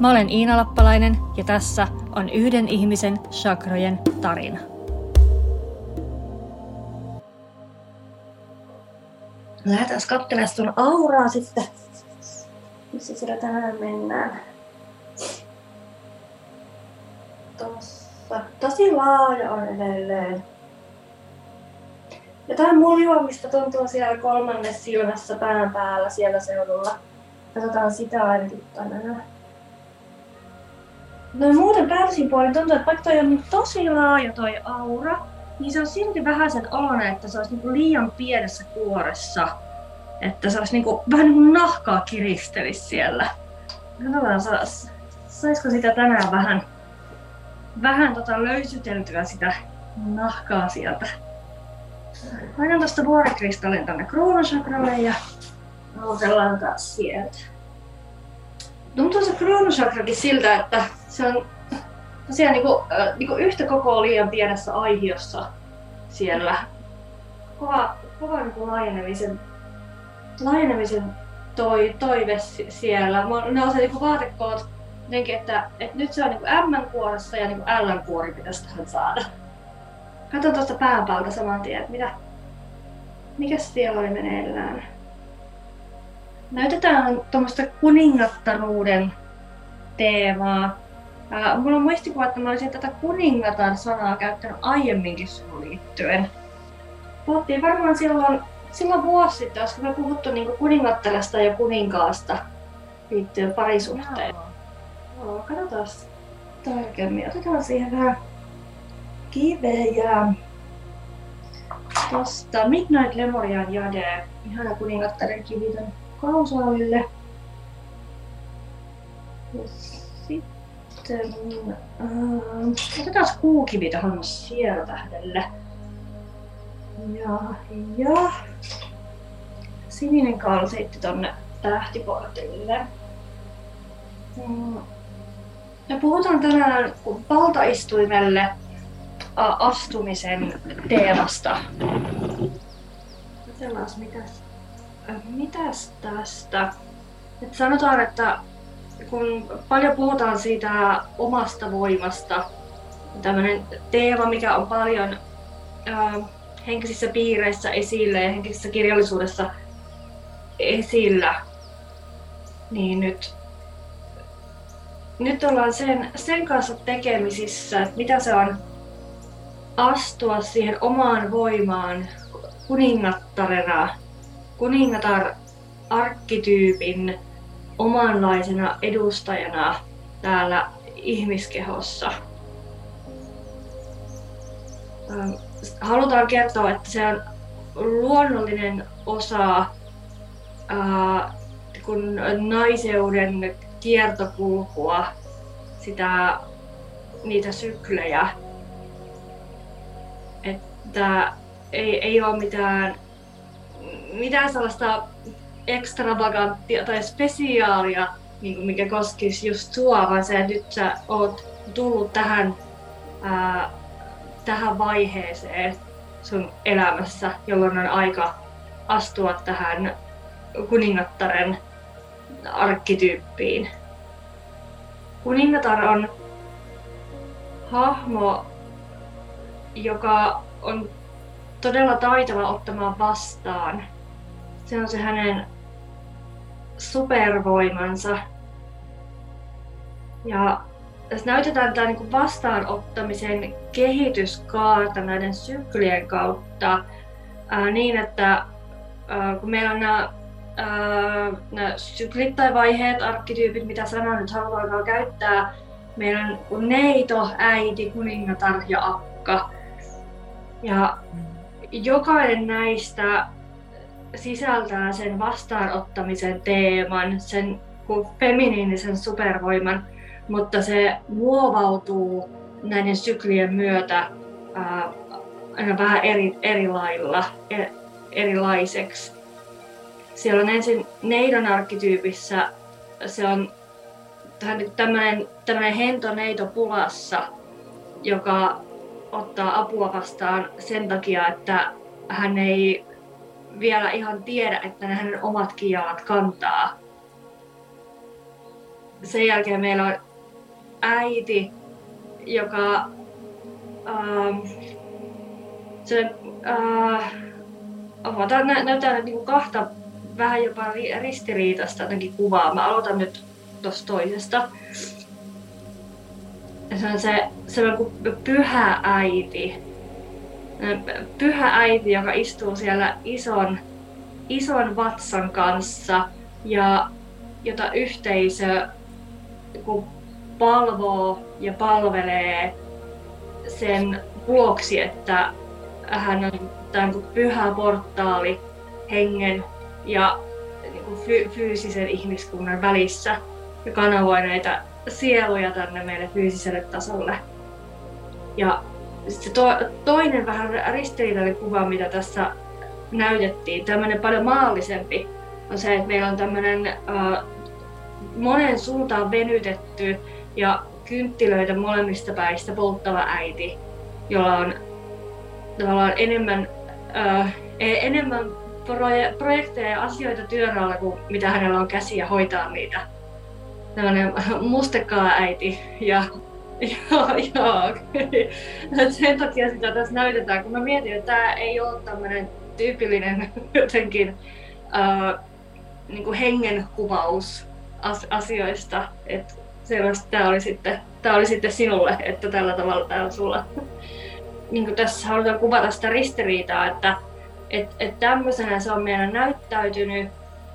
Mä olen Iina Lappalainen ja tässä on yhden ihmisen chakrojen tarina. Lähdetään katselemaan sun auraa sitten. Missä siellä tänään mennään? Tossa. Tosi laaja on edelleen. Jotain muljoamista tuntuu siellä kolmannessa silmässä pään päällä siellä seudulla. Katsotaan sitä ainakin tänään. No muuten päällisin puolin tuntuu, että vaikka toi on niin tosi laaja toi aura, niin se on silti vähän sen oloinen, että se olisi niinku liian pienessä kuoressa. Että se olisi niinku, vähän niin kuin nahkaa kiristelisi siellä. Katsotaan, sais, saisiko sitä tänään vähän, vähän tota löysyteltyä sitä nahkaa sieltä. Painan tuosta vuorikristallin tänne kruunusakralle ja aloitellaan taas sieltä. Tuntuu se kruunusakrakin siltä, että se on tosiaan niinku, äh, niinku yhtä koko liian pienessä aihiossa siellä. Kova, kova niinku laajenemisen, laajenemisen toi, toive siellä. Ne on se niinku vaatekoot jotenkin, että, että nyt se on niinku M-kuoressa ja niinku L-kuori pitäisi tähän saada. Katon tuosta päänpalta saman tien, että mitä, mikä siellä oli meneillään. Näytetään tuommoista kuningattaruuden teemaa. Ää, mulla on muistikuva, että mä olisin tätä kuningatar sanaa käyttänyt aiemminkin sun liittyen. Puhuttiin varmaan silloin, silloin vuosi sitten, olisiko me puhuttu niin kuningattaresta ja kuninkaasta liittyen parisuhteen. Joo, katsotaan tarkemmin. Otetaan siihen vähän kiveä. Tosta Midnight Lemorian Jade, ihana kuningattaren kivi ton kausaalille. Ja sitten äh, otetaan kuukivi tähän sielotähdelle. Ja, ja sininen kalsiitti tonne tähtiportille. Mm. Ja puhutaan tänään valtaistuimelle astumisen teemasta. Katsellaan mitäs, mitäs tästä. Et sanotaan, että kun paljon puhutaan siitä omasta voimasta, tämmöinen teema, mikä on paljon äh, henkisissä piireissä esillä ja henkisessä kirjallisuudessa esillä, niin nyt, nyt ollaan sen, sen kanssa tekemisissä, että mitä se on astua siihen omaan voimaan kuningattarena, kuningatar arkkityypin omanlaisena edustajana täällä ihmiskehossa. Halutaan kertoa, että se on luonnollinen osa äh, kun naiseuden kiertokulkua, sitä, niitä syklejä, että ei, ei ole mitään, mitään sellaista ekstravaganttia tai spesiaalia, niin kuin mikä koskisi just sua, vaan että nyt sä oot tullut tähän, ää, tähän vaiheeseen sun elämässä, jolloin on aika astua tähän kuningattaren arkkityyppiin. Kuningatar on hahmo, joka on todella taitava ottamaan vastaan. Se on se hänen supervoimansa. Ja tässä näytetään tämä niin vastaanottamisen kehityskaarta näiden syklien kautta ää, niin, että ää, kun meillä on nämä, ää, nämä syklit tai vaiheet, arkkityypit, mitä sanaa nyt halutaan käyttää, meillä on neito, äiti, kuningatar ja akka. Ja jokainen näistä sisältää sen vastaanottamisen teeman, sen feminiinisen supervoiman mutta se muovautuu näiden syklien myötä ää, aina vähän eri, eri lailla, er, erilaiseksi. Siellä on ensin neidon arkkityypissä, se on tämmöinen, tämmöinen hento neito pulassa, joka ottaa apua vastaan sen takia, että hän ei vielä ihan tiedä, että ne hänen omatkin jalat kantaa. Sen jälkeen meillä on äiti, joka ähm, se, äh, avataan, nä, näyttää niin kuin kahta vähän jopa ristiriitaista jotenkin kuvaa. Mä aloitan nyt tuosta toisesta. Se on se, se on pyhä äiti. Pyhä äiti, joka istuu siellä ison, ison vatsan kanssa ja jota yhteisö kun palvoo ja palvelee sen vuoksi, että hän on tämän kuin pyhä portaali hengen ja niin kuin fy- fyysisen ihmiskunnan välissä ja kanavoi näitä sieluja tänne meille fyysiselle tasolle. Ja se to, toinen vähän ristiriitainen kuva, mitä tässä näytettiin, tämmöinen paljon maallisempi, on se, että meillä on tämmöinen äh, monen suuntaan venytetty ja kynttilöitä molemmista päistä polttava äiti, jolla on tavallaan enemmän, äh, enemmän proje- projekteja ja asioita työn alla kuin mitä hänellä on käsiä hoitaa niitä. Tällainen mustekaa äiti ja Joo, joo. Sen takia sitä tässä näytetään, kun mä mietin, että tämä ei ole tämmöinen tyypillinen jotenkin uh, niin hengenkuvaus asioista. Että selvästi tämä oli, sitten, tämä oli sitten sinulle, että tällä tavalla tämä on sulla. niin kuin tässä halutaan kuvata sitä ristiriitaa, että et, et tämmöisenä se on meidän näyttäytynyt,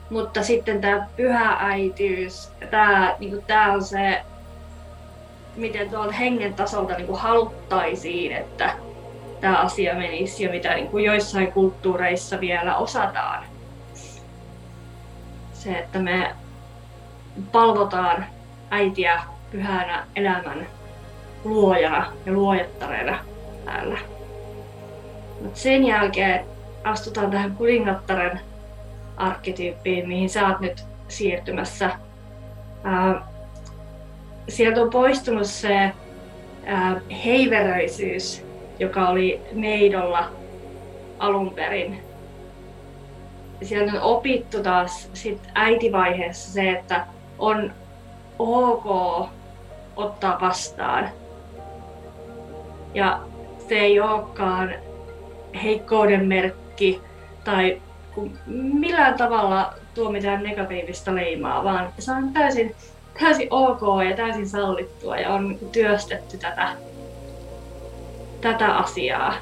mutta sitten tämä pyhä äitiys, tämä niin tää on se, miten tuolta hengen tasolta niin haluttaisiin, että tämä asia menisi ja mitä niin kuin joissain kulttuureissa vielä osataan. Se, että me palvotaan äitiä pyhänä elämän luojana ja luojattareena täällä. Mut sen jälkeen astutaan tähän kuningattaren arkkityyppiin, mihin sä oot nyt siirtymässä. Ää, sieltä on poistunut se ää, heiveröisyys, joka oli neidolla alun perin. Sieltä on opittu taas sit äitivaiheessa se, että on ok ottaa vastaan. Ja se ei olekaan heikkouden merkki tai millään tavalla tuo mitään negatiivista leimaa, vaan se on täysin, täysin ok ja täysin sallittua ja on työstetty tätä, tätä asiaa.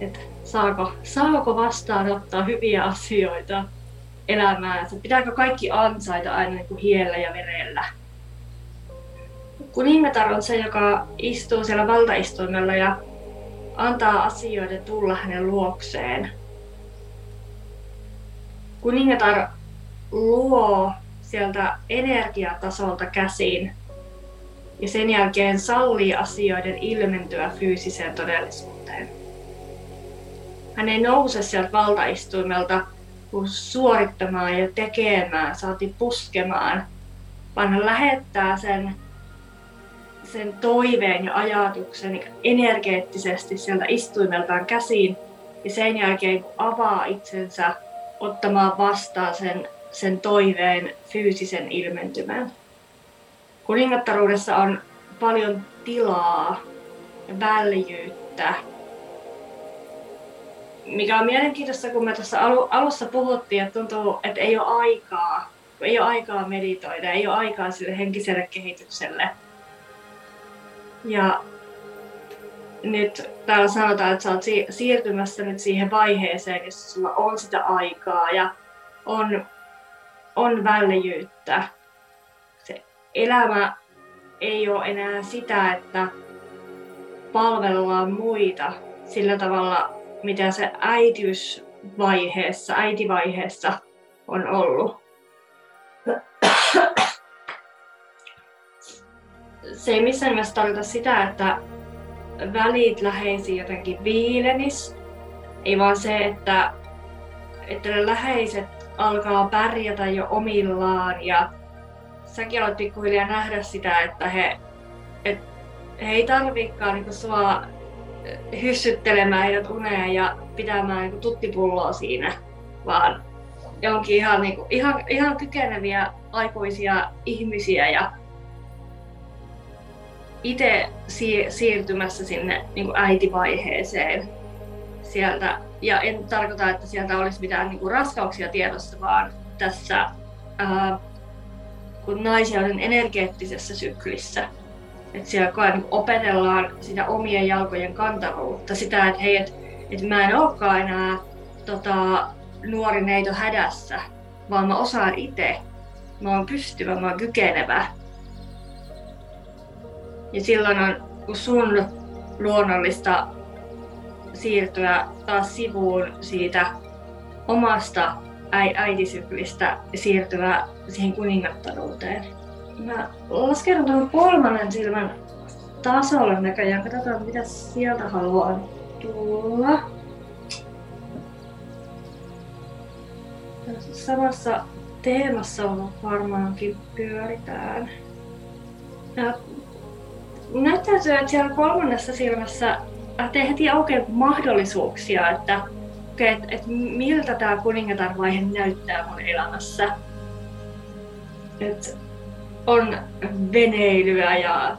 Et saako, saako vastaanottaa hyviä asioita elämäänsä? Pitääkö kaikki ansaita aina niin kuin hiellä ja verellä? Kuningatar on se, joka istuu siellä valtaistuimella ja antaa asioiden tulla hänen luokseen. Kuningatar luo sieltä energiatasolta käsin ja sen jälkeen sallii asioiden ilmentyä fyysiseen todellisuuteen. Hän ei nouse sieltä valtaistuimelta suorittamaan ja tekemään, saati puskemaan, vaan hän lähettää sen sen toiveen ja ajatuksen energeettisesti sieltä istuimeltaan käsiin ja sen jälkeen avaa itsensä ottamaan vastaan sen, sen toiveen fyysisen ilmentymän. Kuningattaruudessa on paljon tilaa ja väljyyttä, mikä on mielenkiintoista, kun me tuossa alussa puhuttiin, että tuntuu, että ei ole aikaa, ei ole aikaa meditoida, ei ole aikaa sille henkiselle kehitykselle – ja nyt täällä sanotaan, että sä oot siirtymässä nyt siihen vaiheeseen, jossa sulla on sitä aikaa ja on, on väljyyttä. Se elämä ei ole enää sitä, että palvellaan muita sillä tavalla, mitä se äitiysvaiheessa, äitivaiheessa on ollut. se ei missään nimessä tarkoita sitä, että välit läheisiin jotenkin viilenis. Ei vaan se, että, että ne läheiset alkaa pärjätä jo omillaan. Ja säkin aloit pikkuhiljaa nähdä sitä, että he, et, he ei tarvikaan niin sua hyssyttelemään heidät uneen ja pitämään niin tuttipulloa siinä, vaan onkin ihan, niin kuin, ihan, ihan kykeneviä aikuisia ihmisiä ja itse si- siirtymässä sinne niin kuin äitivaiheeseen sieltä. Ja en tarkoita, että sieltä olisi mitään niin kuin raskauksia tiedossa, vaan tässä ää, kun naisia on energeettisessä syklissä, että siellä niin opetellaan sitä omien jalkojen kantavuutta, sitä, että hei, että, että mä en olekaan enää tota, nuori neito hädässä, vaan mä osaan itse. Mä oon pystyvä, mä oon kykenevä. Ja silloin on sun luonnollista siirtyä taas sivuun siitä omasta äitisyklistä ja siirtyä siihen kuningattaruuteen. Mä laskeudun tuohon kolmannen silmän tasolle näköjään. Katsotaan mitä sieltä haluaa tulla. samassa teemassa varmaankin pyöritään. Näyttäytyy, että siellä kolmannessa silmässä te heti aukeaa mahdollisuuksia, että, että, että miltä tämä kuningatarvaihe näyttää mun elämässä. Että on veneilyä ja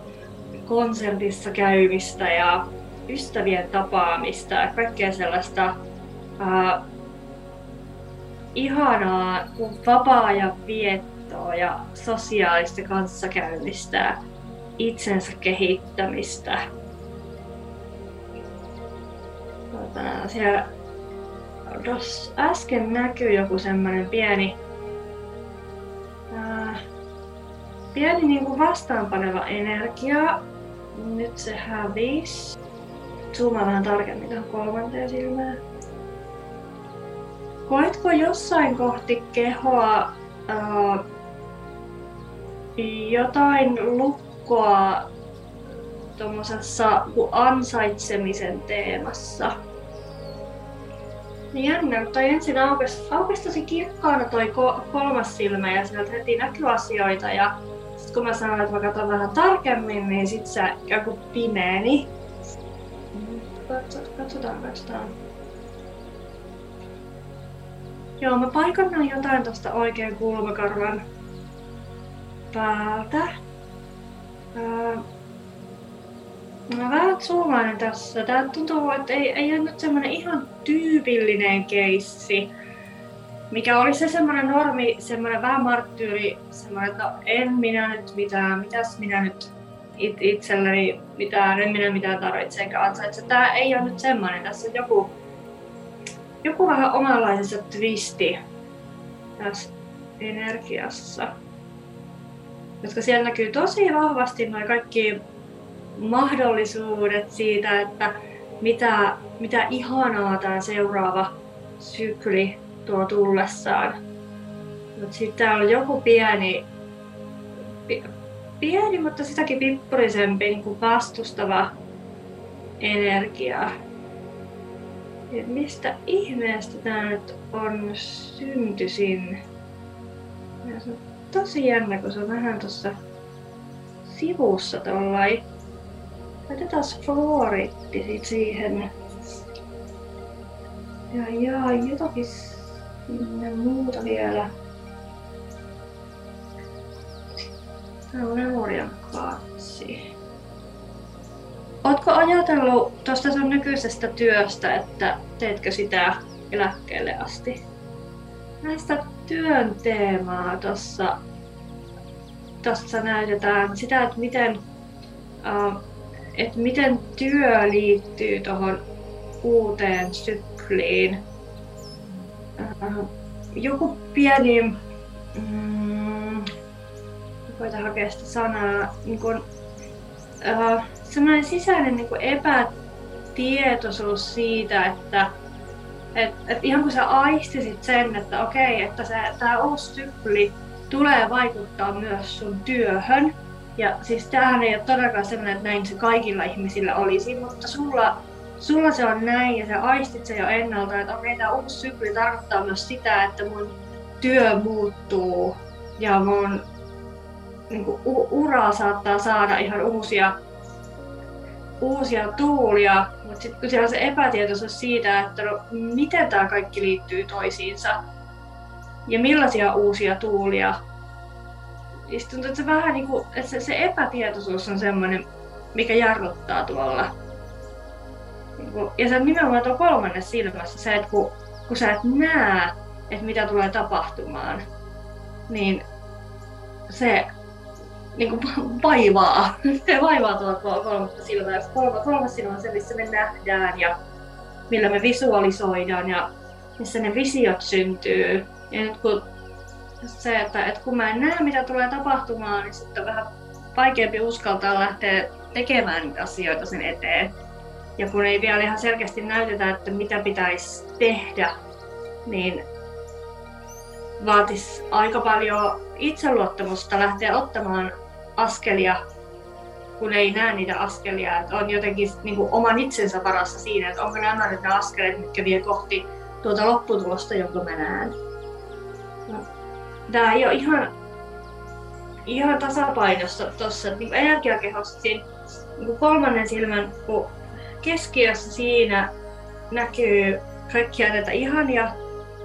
konsertissa käymistä ja ystävien tapaamista ja kaikkea sellaista ää, ihanaa vapaa-ajan viettoa ja sosiaalista kanssakäymistä, itsensä kehittämistä. Tota, siellä äsken näkyy joku semmoinen pieni, ää, pieni niin kuin vastaanpaneva energia. Nyt se hävisi. Zoomaan vähän tarkemmin tuohon kolmanteen silmään. Koetko jossain kohti kehoa äh, jotain lukkoa tuommoisessa ansaitsemisen teemassa? Niin jännä, toi ensin aukesi, aukesi tosi kirkkaana toi ko, kolmas silmä ja sieltä heti näkyy asioita ja sit kun mä sanoin, että mä katson vähän tarkemmin, niin sit se joku pimeeni. Katsotaan, katsotaan. Joo, mä paikannan jotain tosta oikein kulmakarvan päältä. Öö, mä vähän zoomaan tässä. Tää tuntuu, että ei, ei ole nyt semmonen ihan tyypillinen keissi. Mikä oli se semmoinen normi, semmoinen vähän marttyyri, semmoinen, että no en minä nyt mitään, mitäs minä nyt it, itselleni mitään, en minä mitään tarvitse enkä ansaitse. Tää ei ole nyt semmoinen, tässä on joku joku vähän omanlaisensa twisti tässä energiassa. Koska siellä näkyy tosi vahvasti nuo kaikki mahdollisuudet siitä, että mitä, mitä ihanaa tämä seuraava sykli tuo tullessaan. Mutta sitten on joku pieni, pieni, mutta sitäkin pippurisempi niin kuin vastustava energia et mistä ihmeestä tää nyt on syntyisin? Ja se on tosi jännä, kun se on vähän tuossa sivussa tollai. Laitetaan fluoritti siihen. Ja jaa, jotakin sinne muuta vielä. Tää on memorian. Oletko ajatellut tuosta sun nykyisestä työstä, että teetkö sitä eläkkeelle asti? Näistä työn teemaa tuossa näytetään sitä, että miten, uh, että miten työ liittyy tuohon uuteen sykliin. Uh, joku pieni, mm, voidaan hakea sitä sanaa, niin kun, uh, semmoinen sisäinen niin epätietoisuus siitä, että et, et ihan kun sä aistisit sen, että okei, että tämä uusi sykli tulee vaikuttaa myös sun työhön, Ja siis tämähän ei ole todellakaan sellainen, että näin se kaikilla ihmisillä olisi, mutta sulla, sulla se on näin ja sä aistit se jo ennalta, että okei, tämä uusi sykli tarkoittaa myös sitä, että mun työ muuttuu ja mun niin kuin, uraa saattaa saada ihan uusia, uusia tuulia, mutta sitten kun siellä on se epätietoisuus siitä, että no, miten tämä kaikki liittyy toisiinsa ja millaisia uusia tuulia, niin tuntuu, että se vähän niin kuin, että se, se epätietoisuus on semmoinen, mikä jarruttaa tuolla. Niin ja se on nimenomaan tuo kolmannes silmässä se, että kun, kun sä et näe, että mitä tulee tapahtumaan, niin se niin kuin vaivaa. Se vaivaa tuolla kolmatta silmää. Kolmas, kolmas silmä on se, missä me nähdään ja millä me visualisoidaan ja missä ne visiot syntyy. Ja nyt kun se, että, että kun mä en näe mitä tulee tapahtumaan, niin sitten on vähän vaikeampi uskaltaa lähteä tekemään niitä asioita sen eteen. Ja kun ei vielä ihan selkeästi näytetä, että mitä pitäisi tehdä, niin vaatisi aika paljon itseluottamusta lähteä ottamaan askelia, kun ei näe niitä askelia. Että on jotenkin niin kuin oman itsensä varassa siinä, että onko nämä nyt ne askeleet, mitkä vie kohti tuota lopputulosta, jonka mä näen. Tämä ei ole ihan, ihan tasapainossa tuossa niin energiakehossa. Siinä, niin kolmannen silmän kun keskiössä siinä näkyy kaikkia näitä ihania,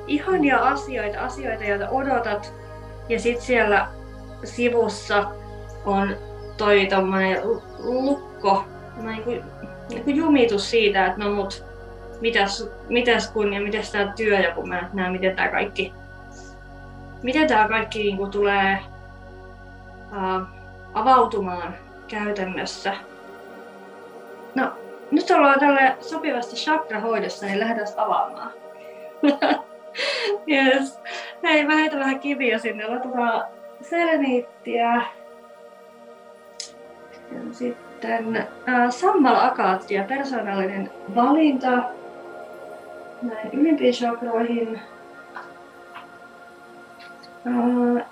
ihania asioita, asioita, joita odotat. Ja sitten siellä sivussa on toi tommonen lukko, niin kuin, niin kuin jumitus siitä, että no mut mitäs, mitäs kun ja mitäs tää työ ja kun mä näen, miten tää kaikki, miten tää kaikki niin kuin tulee uh, avautumaan käytännössä. No, nyt ollaan tälle sopivasti chakra-hoidossa, niin lähdetään avaamaan. yes. Hei, mä heitän vähän kiviä sinne. Laitetaan seleniittiä. Ja sitten äh, Sammal Akaattia, persoonallinen valinta näin ylimpiin chakroihin. Äh,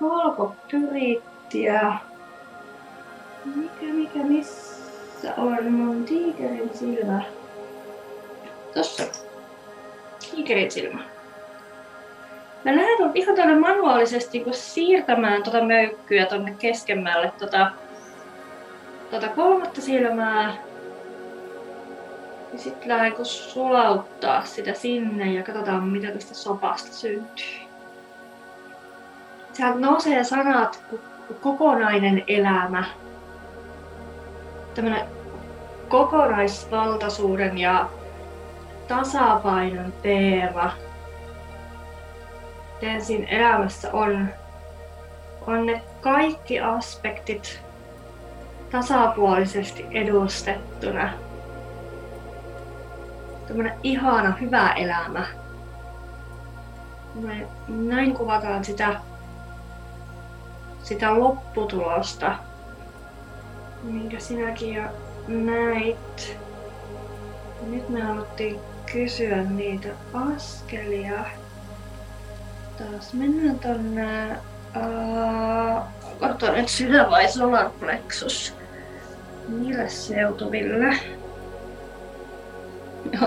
Kolkopyriittiä. Mikä, mikä, missä on mun tiikerin silmä? Tossa. Tiikerin silmä. Mä lähden ihan tuonne manuaalisesti kun siirtämään tuota möykkyä tuonne keskemmälle tuota, tuota kolmatta silmää. Ja sitten lähden sulauttaa sitä sinne ja katsotaan mitä tästä sopasta syntyy. Sieltä nousee sanat kokonainen elämä. Tämmönen kokonaisvaltaisuuden ja tasapainon teema Tensin elämässä on, on ne kaikki aspektit tasapuolisesti edustettuna. Tämmönen ihana, hyvä elämä. Näin kuvataan sitä, sitä lopputulosta, minkä sinäkin jo näit. Nyt me haluttiin kysyä niitä askelia taas mennään tonne... Katsotaan nyt sydän vai solar plexus. Mille seutuville?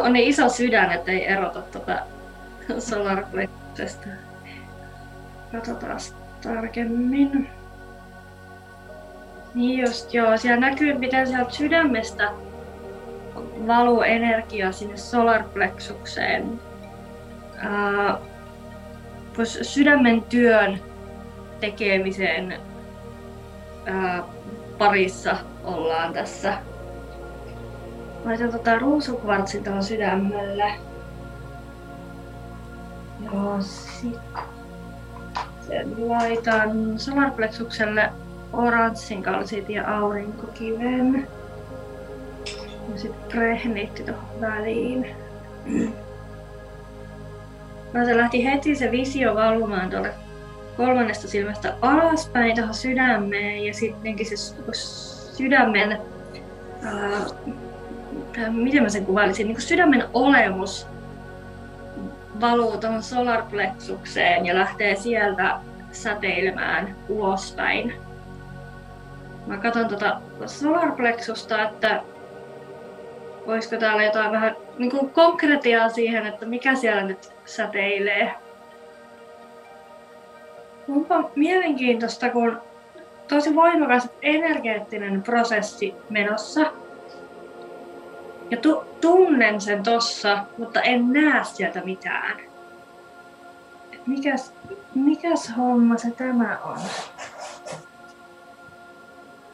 On niin iso sydän, ettei erota tota solar plexusesta. Katsotaan tarkemmin. Niin just joo, siellä näkyy miten sieltä sydämestä valuu energia sinne solarplexukseen. Uh, sydämen työn tekemisen ää, parissa ollaan tässä. Laitan tota ruusukvartsin tuohon sydämelle. Ja sitten laitan solarplexukselle oranssin kalsit ja aurinkokiven. Ja sitten prehniitti tuohon väliin. No se lähti heti se visio valumaan tuolle kolmannesta silmästä alaspäin tuohon sydämeen ja sittenkin se sydämen, ää, miten mä sen kuvailisin, niin kuin sydämen olemus valuu tuohon solarplexukseen ja lähtee sieltä säteilemään ulospäin. mä katson tota solarplexusta, että olisiko täällä jotain vähän niin kuin konkretiaa siihen, että mikä siellä nyt säteilee. Onpa mielenkiintoista, kun tosi voimakas energeettinen prosessi menossa. Ja tu- tunnen sen tossa, mutta en näe sieltä mitään. mikäs, mikäs homma se tämä on?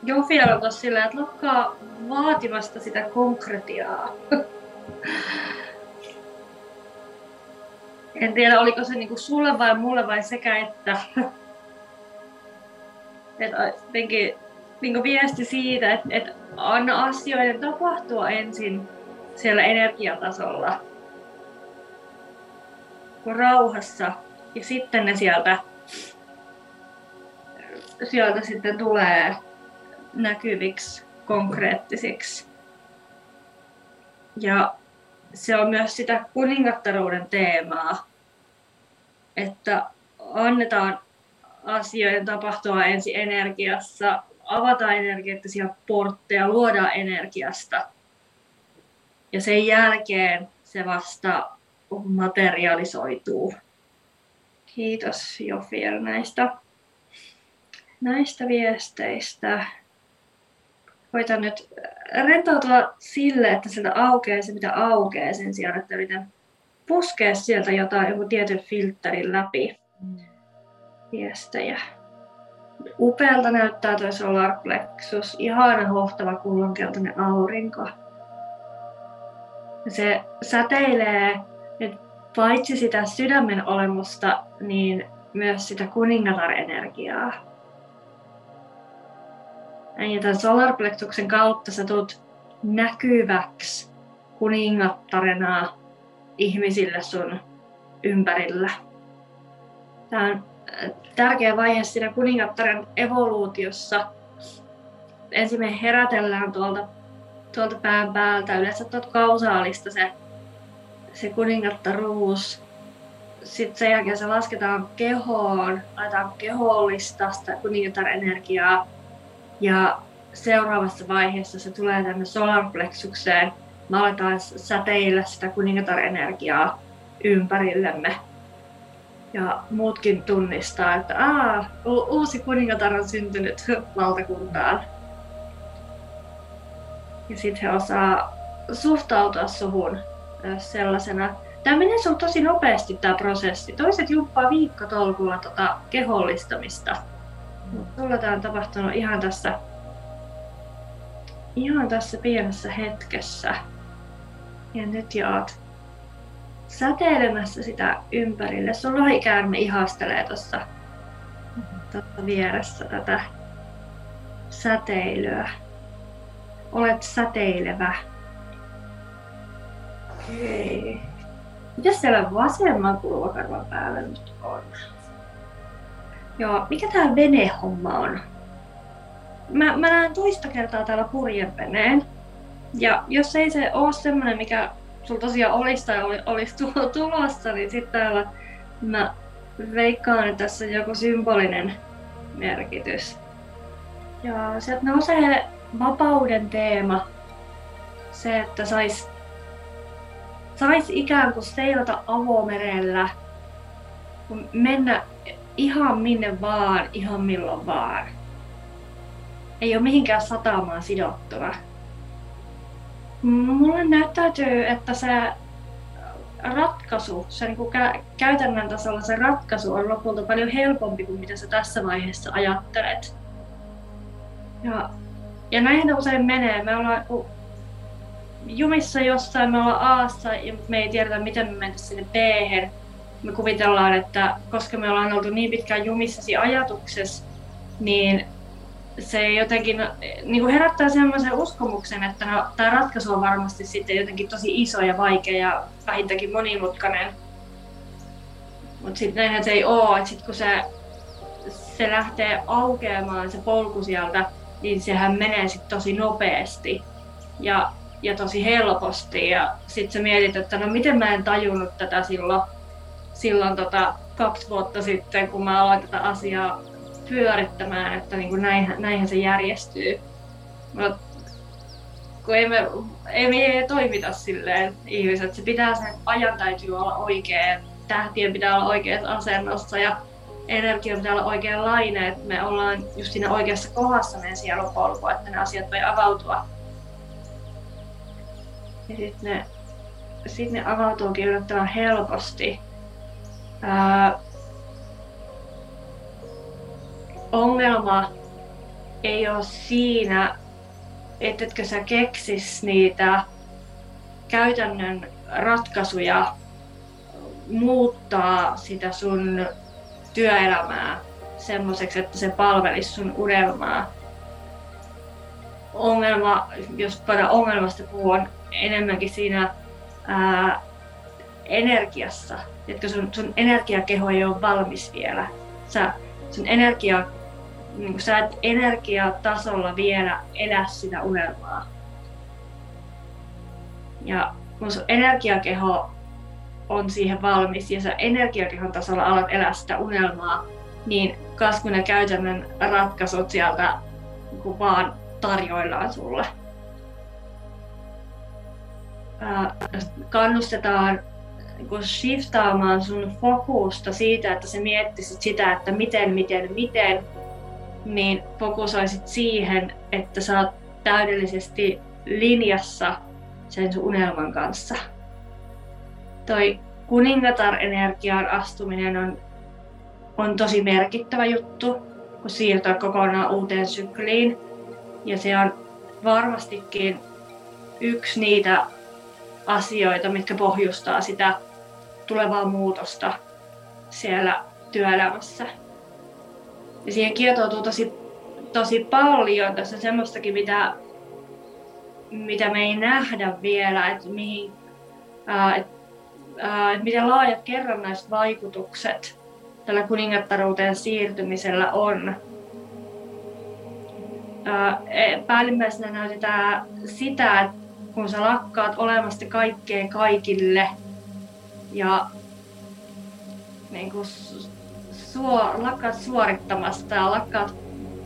Jofialla on tossa sillä, että lakkaa vaatimasta sitä konkretiaa. en tiedä, oliko se niinku sulle vai mulle vai sekä että. että niin viesti siitä, että, että anna asioiden tapahtua ensin siellä energiatasolla rauhassa ja sitten ne sieltä, sieltä sitten tulee näkyviksi, konkreettisiksi. Ja se on myös sitä kuningattaruuden teemaa, että annetaan asioiden tapahtua ensin energiassa, avataan energeettisia portteja, luodaan energiasta. Ja sen jälkeen se vasta materialisoituu. Kiitos Jofiel näistä, näistä viesteistä. Koitan nyt rentoutua sille, että sieltä aukeaa se, mitä aukeaa sen sijaan, että yritän puskea sieltä jotain joku tietyn filterin läpi. Mm viestejä. Upealta näyttää tuo solar plexus, ihana hohtava kullonkeltainen aurinko. Se säteilee nyt paitsi sitä sydämen olemusta, niin myös sitä kuningatar-energiaa. Ja tämän solarplexuksen kautta sä tulet näkyväksi kuningattarena ihmisille sun ympärillä. Tämä on tärkeä vaihe siinä kuningattaren evoluutiossa. Ensin me herätellään tuolta, tuolta pään päältä, yleensä tuolta kausaalista se, se kuningattaruus. Sitten sen jälkeen se lasketaan kehoon, laitetaan kehollista sitä kuningattarenergiaa. Ja seuraavassa vaiheessa se tulee tänne solarplexukseen. Me aletaan säteillä sitä kuningattarenergiaa ympärillemme ja muutkin tunnistaa, että Aa, uusi kuningatar on syntynyt valtakuntaan. Ja sitten he osaa suhtautua suhun sellaisena. Tämä menee sun tosi nopeasti tämä prosessi. Toiset jumppaa viikkotolkulla tota kehollistamista. Mutta sulla tämä on tapahtunut ihan tässä, ihan tässä pienessä hetkessä. Ja nyt jaat säteilemässä sitä ympärille. Sun lohikäärme ihastelee tuossa vieressä tätä säteilyä. Olet säteilevä. Okei. Mitäs siellä vasemman kulmakarvan päällä nyt on? Joo, mikä tää venehomma on? Mä, mä näen toista kertaa täällä purjeveneen. Ja jos ei se ole semmonen, mikä sulla tosiaan olisi tai oli, olisi tulossa, niin sitten täällä mä veikkaan, että tässä on joku symbolinen merkitys. Ja sieltä nousee vapauden teema. Se, että sais, sais ikään kuin seilata avomerellä, mennä ihan minne vaan, ihan milloin vaan. Ei ole mihinkään satamaan sidottuna. Mulle näyttäytyy, että se ratkaisu, se niin kuin kä- käytännön tasolla se ratkaisu on lopulta paljon helpompi kuin mitä sä tässä vaiheessa ajattelet. Ja, ja näin usein menee. Me ollaan jumissa jossain, me ollaan Aassa ja me ei tiedetä miten me mentäisiin sinne b Me kuvitellaan, että koska me ollaan oltu niin pitkään jumissa ajatuksessa, niin se jotenkin niin kuin herättää sellaisen uskomuksen, että no, tämä ratkaisu on varmasti sitten jotenkin tosi iso ja vaikea ja vähintäänkin monimutkainen. Mutta sitten näinhän se ei ole, että sitten kun se, se lähtee aukeamaan se polku sieltä, niin sehän menee sitten tosi nopeasti ja, ja tosi helposti. Ja sitten sä mietit, että no miten mä en tajunnut tätä silloin, silloin tota, kaksi vuotta sitten, kun mä aloin tätä asiaa pyörittämään, että niin kuin näinhän, näinhän se järjestyy. Mutta kun ei me, ei me toimita silleen ihmiset, se pitää sen ajan täytyy olla oikein, tähtien pitää olla oikeassa asennossa ja energia pitää olla oikeanlainen, että me ollaan just siinä oikeassa kohdassa meidän sielupolkua, että ne asiat voi avautua. Ja sitten ne, sit ne avautuukin yllättävän helposti. Ää, ongelma ei ole siinä, ettetkö sä keksis niitä käytännön ratkaisuja muuttaa sitä sun työelämää semmoiseksi, että se palvelisi sun unelmaa. Ongelma, jos voidaan ongelmasta puhua, on enemmänkin siinä ää, energiassa. Että sun, sun energiakeho ei ole valmis vielä. Sä, sun energia, niin sä et energiatasolla vielä elä sitä unelmaa. Ja kun sun energiakeho on siihen valmis ja sä energiakehon tasolla alat elää sitä unelmaa, niin kas kun ne käytännön ratkaisut sieltä kun vaan tarjoillaan sulle. kannustetaan niin shiftaamaan sun fokusta siitä, että sä miettisit sitä, että miten, miten, miten, niin fokusoisit siihen, että sä oot täydellisesti linjassa sen sun unelman kanssa toi kuningatar-energiaan astuminen on, on tosi merkittävä juttu, kun siirtyy kokonaan uuteen sykliin. Ja se on varmastikin yksi niitä asioita, mitkä pohjustaa sitä tulevaa muutosta siellä työelämässä. Ja siihen kietoutuu tosi, tosi paljon tässä semmoistakin, mitä, mitä me ei nähdä vielä, että mihin, että että miten laajat kerrannaisvaikutukset tällä kuningattaruuteen siirtymisellä on. E, päällimmäisenä näytetään sitä, että kun sä lakkaat olemasta kaikkeen kaikille ja niin suo, lakkaat suorittamasta ja lakkaat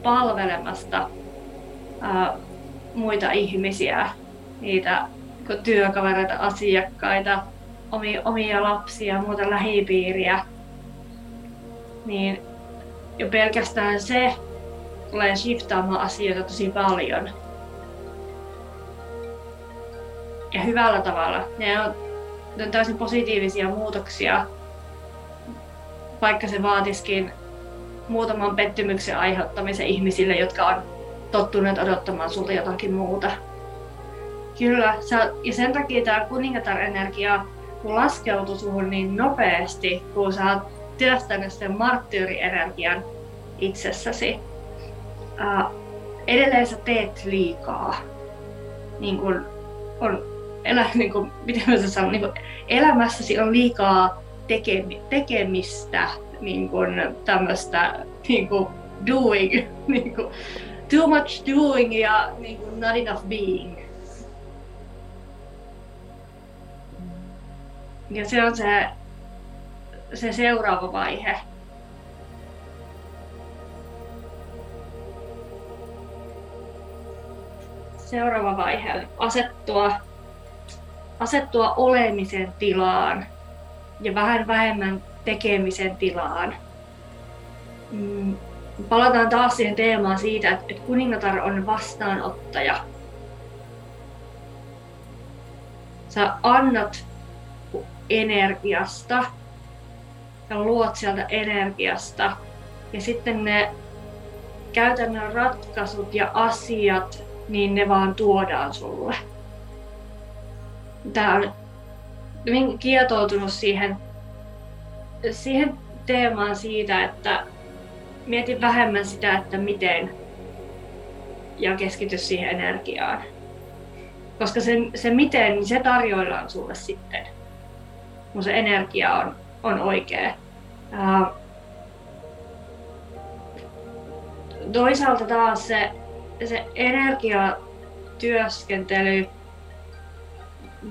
palvelemasta ää, muita ihmisiä, niitä työkavereita, asiakkaita, omia, omia lapsia ja muuta lähipiiriä, niin jo pelkästään se tulee shiftaamaan asioita tosi paljon. Ja hyvällä tavalla. Ne on, ne on täysin positiivisia muutoksia, vaikka se vaatiskin muutaman pettymyksen aiheuttamisen ihmisille, jotka on tottuneet odottamaan sulta jotakin muuta. Kyllä, ja sen takia tämä kuningatar-energia kun laskeutui suhun niin nopeasti, kun sä oot työstänyt sen marttyyrienergian itsessäsi. Uh, edelleen sä teet liikaa. Niin kun on elä, niin kun, miten mä sanon, niin kun elämässäsi on liikaa tekemistä, niin kun tämmöistä niin kun doing, niin kun, too much doing ja niin kun not enough being. Ja se on se, se seuraava vaihe. Seuraava vaihe on asettua, asettua olemisen tilaan ja vähän vähemmän tekemisen tilaan. Mm, palataan taas siihen teemaan siitä, että kuningatar on vastaanottaja. Sä annat energiasta ja luot sieltä energiasta. Ja sitten ne käytännön ratkaisut ja asiat, niin ne vaan tuodaan sulle. Tämä on hyvin kietoutunut siihen, siihen teemaan siitä, että mieti vähemmän sitä, että miten ja keskity siihen energiaan. Koska se, se miten, niin se tarjoillaan sulle sitten kun se energia on, on oikea. Ää, toisaalta taas se, se energiatyöskentely,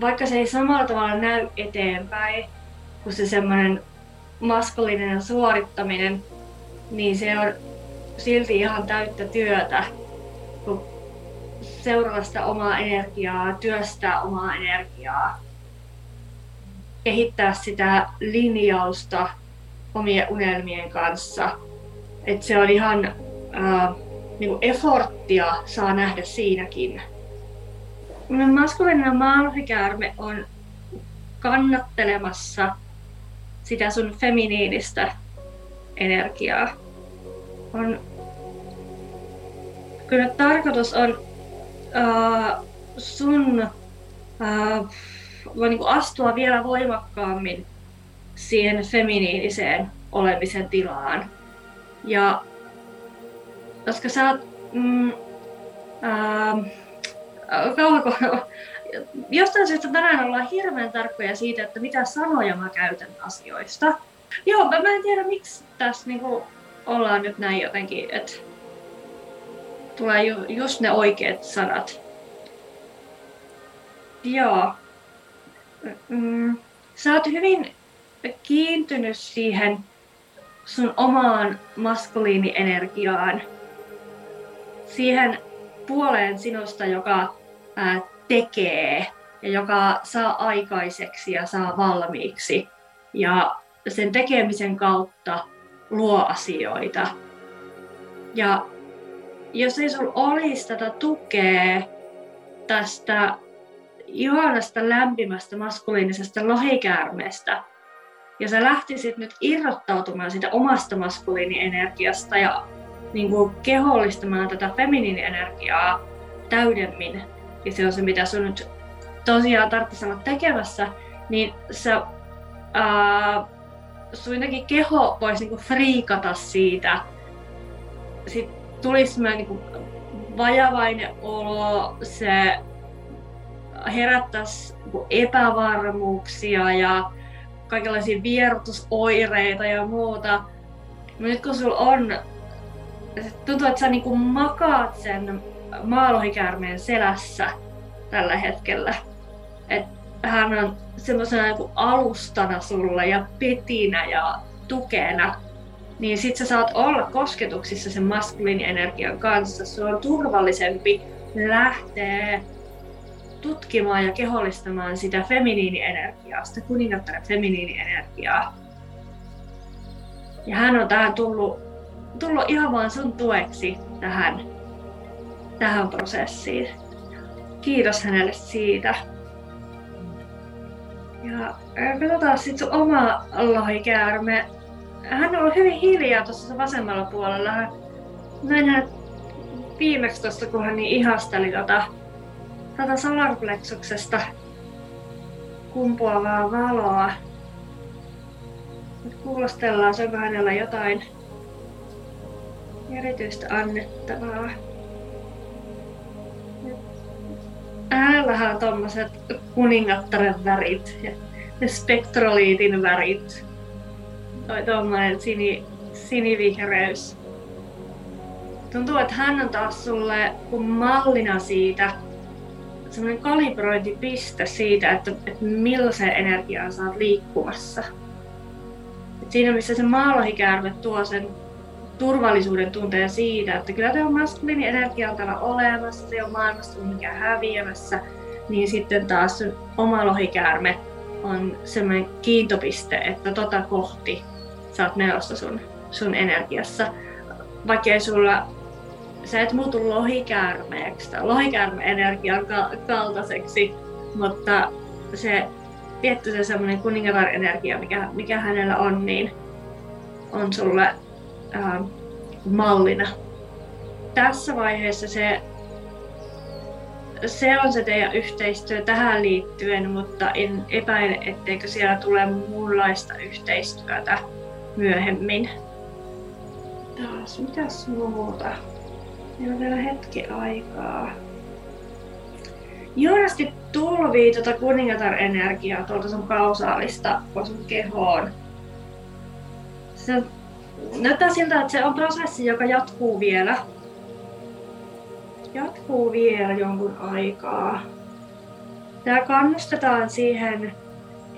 vaikka se ei samalla tavalla näy eteenpäin kuin se semmoinen maskuliininen suorittaminen, niin se on, silti ihan täyttä työtä, kun seurata sitä omaa energiaa, työstää omaa energiaa, kehittää sitä linjausta omien unelmien kanssa. Et se on ihan äh, niin efforttia saa nähdä siinäkin. Maskuliininen maalfikäärme on kannattelemassa sitä sun feminiinistä energiaa. On, kyllä tarkoitus on uh, sun uh, voi niin astua vielä voimakkaammin siihen feminiiniseen olemisen tilaan. Ja koska sä oot mm, äh, kauanko, jostain syystä tänään ollaan hirveän tarkkoja siitä, että mitä sanoja mä käytän asioista. Joo, mä, mä en tiedä miksi tässä niinku ollaan nyt näin jotenkin, että tulee ju, just ne oikeat sanat. Joo. Mm, sä oot hyvin kiintynyt siihen sun omaan maskuliinienergiaan, siihen puoleen sinusta, joka tekee ja joka saa aikaiseksi ja saa valmiiksi. Ja sen tekemisen kautta luo asioita. Ja jos ei sulla olisi tätä tukea tästä ihanasta lämpimästä maskuliinisesta lohikäärmeestä, ja sä lähtisit nyt irrottautumaan siitä omasta maskuliinienergiasta ja niin kuin kehollistamaan tätä feminiinienergiaa täydemmin, ja se on se, mitä sun nyt tosiaan tarvitsisi olla tekemässä, niin sä, ää, sun keho voisi niinku friikata siitä. Sitten tulisi myös niinku vajavainen olo, se herättäisi niinku epävarmuuksia ja kaikenlaisia vierotusoireita ja muuta. Mutta nyt kun sulla on, tuntuu, että sä niinku makaat sen maalohikäärmeen selässä tällä hetkellä. Että hän on semmoisena niinku alustana sulle ja petinä ja tukena. Niin sit sä saat olla kosketuksissa sen maskuliinienergian kanssa. Se on turvallisempi lähteä tutkimaan ja kehollistamaan sitä feminiinienergiaa, sitä kuningattaren feminiinienergiaa. Ja hän on tähän tullut, tullut ihan vaan sun tueksi tähän, tähän prosessiin. Kiitos hänelle siitä. Ja katsotaan sitten sun oma lohikäärme. Hän on hyvin hiljaa tuossa vasemmalla puolella. Näin hän viimeksi tuosta, kun hän niin ihasteli tota tätä solarplexuksesta kumpuavaa valoa. Nyt kuulostellaan, onko hänellä jotain erityistä annettavaa. Äänellähän on tommoset kuningattaren värit ja, spektroliitin värit. Toi tommonen sini, sinivihreys. Tuntuu, että hän on taas sulle mallina siitä, semmoinen kalibrointipiste siitä, että, että millaiseen energiaan oot liikkumassa. Et siinä missä se maalohikäärme tuo sen turvallisuuden tunteen siitä, että kyllä tämä maskuliini energia on täällä olemassa, se on maailmasta mihinkään häviämässä, niin sitten taas oma lohikäärme on semmoinen kiintopiste, että tota kohti sä oot menossa sun, sun energiassa. Vaikka ei sulla sä et muutu lohikäärmeeksi tai lohikäärme-energian kaltaiseksi, mutta se tietty se semmoinen kuningatar-energia, mikä, mikä hänellä on, niin on sulle ähm, mallina. Tässä vaiheessa se, se on se teidän yhteistyö tähän liittyen, mutta en epäile, etteikö siellä tule muunlaista yhteistyötä myöhemmin. Taas, mitäs muuta? Meillä on vielä hetki aikaa. Juonasti tulvii tuota kuningatar-energiaa tuolta sun kausaalista kehoon. Se näyttää siltä, että se on prosessi, joka jatkuu vielä. Jatkuu vielä jonkun aikaa. Tää kannustetaan siihen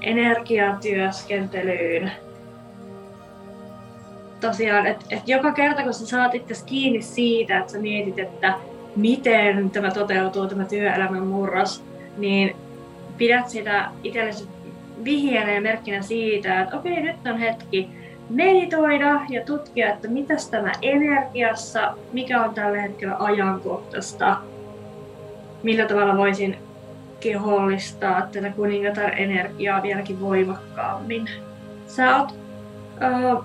energiatyöskentelyyn. tosiaan, että et joka kerta kun sä saat itse kiinni siitä, että sä mietit, että miten tämä toteutuu, tämä työelämän murros, niin pidät sitä itsellesi vihjeenä ja merkkinä siitä, että okei, nyt on hetki meditoida ja tutkia, että mitä tämä energiassa, mikä on tällä hetkellä ajankohtaista, millä tavalla voisin kehollistaa tätä kuningatar-energiaa vieläkin voimakkaammin. Sä oot, äh,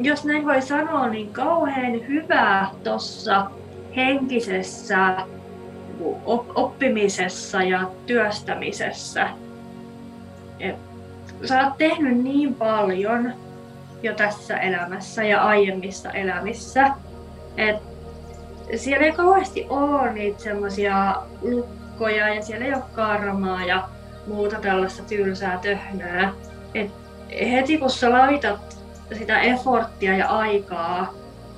jos näin voi sanoa, niin kauhean hyvää tuossa henkisessä oppimisessa ja työstämisessä. Et sä oot tehnyt niin paljon jo tässä elämässä ja aiemmissa elämissä, että siellä ei kauheasti ole niitä semmoisia lukkoja ja siellä ei ole karmaa ja muuta tällaista tylsää töhnää. Et heti kun sä laitat sitä efforttia ja aikaa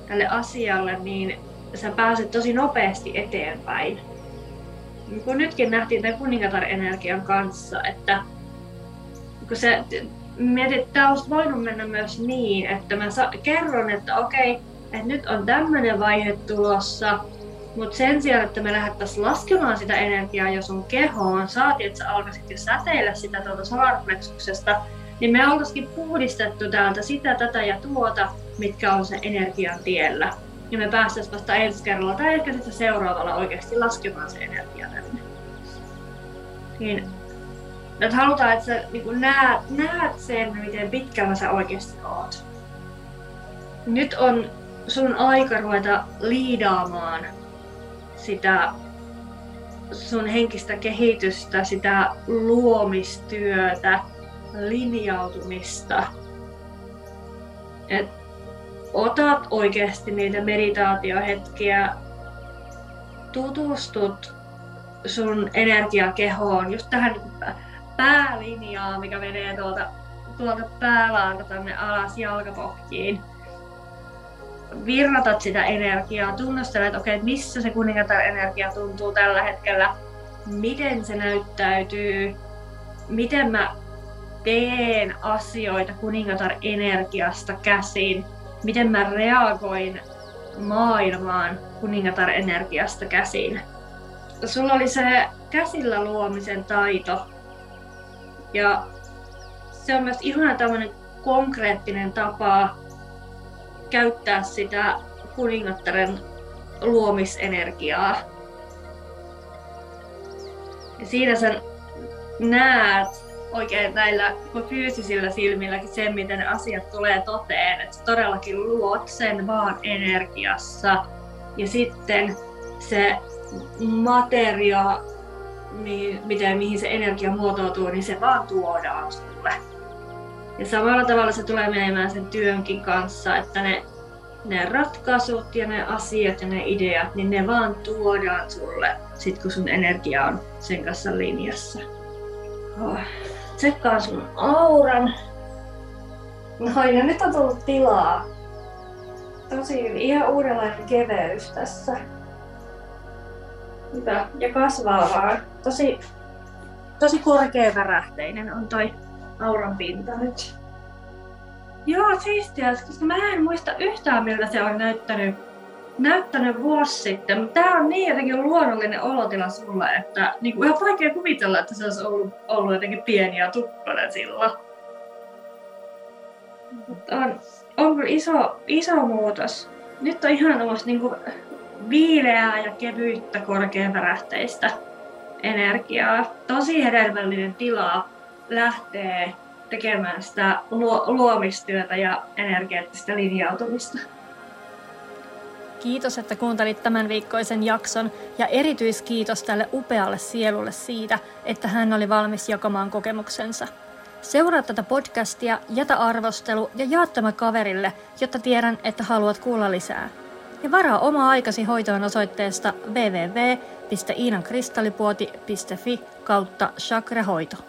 tälle asialle, niin sä pääset tosi nopeasti eteenpäin. Kun nytkin nähtiin tämän kuningatar-energian kanssa, että kun se mietit, että tämä olisi voinut mennä myös niin, että mä kerron, että okei, että nyt on tämmöinen vaihe tulossa, mutta sen sijaan, että me lähdettäisiin laskemaan sitä energiaa jo sun kehoon, saatiin, että sä alkaisit jo säteillä sitä tuolta solarplexuksesta, niin me oltaisikin puhdistettu täältä sitä, tätä ja tuota, mitkä on se energian tiellä. Ja me päästäisiin vasta ensi kerralla tai ehkä sitten seuraavalla oikeasti laskemaan se energia tänne. Niin, että halutaan, että sä niin näet, näet sen, miten pitkällä sä oikeasti oot. Nyt on sun aika ruveta liidaamaan sitä sun henkistä kehitystä, sitä luomistyötä, linjautumista. Et otat oikeasti niitä meditaatiohetkiä, tutustut sun energiakehoon, just tähän päälinjaan, mikä menee tuolta, tuolta päälaalta tänne alas jalkapohjiin. Virratat sitä energiaa, tunnustelet, okei, okay, missä se kuningatar energia tuntuu tällä hetkellä, miten se näyttäytyy, miten mä teen asioita kuningatar-energiasta käsin, miten mä reagoin maailmaan kuningatar-energiasta käsin. Sulla oli se käsillä luomisen taito. Ja se on myös ihana tämmöinen konkreettinen tapa käyttää sitä kuningattaren luomisenergiaa. Ja siinä sä näet oikein näillä fyysisillä silmilläkin sen, miten asiat tulee toteen. Että todellakin luot sen vaan energiassa. Ja sitten se materia, niin, miten, mihin se energia muotoutuu, niin se vaan tuodaan sulle. Ja samalla tavalla se tulee menemään sen työnkin kanssa, että ne, ne ratkaisut ja ne asiat ja ne ideat, niin ne vaan tuodaan sulle, sit kun sun energia on sen kanssa linjassa. Oh tsekkaan sun auran. No ja nyt on tullut tilaa. Tosi ihan uudenlainen keveys tässä. Hyvä. Ja kasvaa vaan. Tosi, tosi korkea värähteinen on toi auran pinta nyt. Joo, siistiä, koska mä en muista yhtään miltä se on näyttänyt näyttänyt vuosi sitten, mutta tämä on niin jotenkin luonnollinen olotila sulle, että niin kuin ihan vaikea kuvitella, että se olisi ollut, ollut jotenkin pieni ja tukkonen silloin. Mutta on, on kyllä iso, iso muutos. Nyt on ihan tämmöistä niin kuin viileää ja kevyyttä korkeavärähteistä energiaa. Tosi hedelmällinen tila lähtee tekemään sitä luomistyötä ja energeettistä linjautumista. Kiitos, että kuuntelit tämän viikkoisen jakson ja erityiskiitos tälle upealle sielulle siitä, että hän oli valmis jakamaan kokemuksensa. Seuraa tätä podcastia, jätä arvostelu ja jaa tämä kaverille, jotta tiedän, että haluat kuulla lisää. Ja varaa oma aikasi hoitoon osoitteesta www.iinankristallipuoti.fi kautta chakrahoito.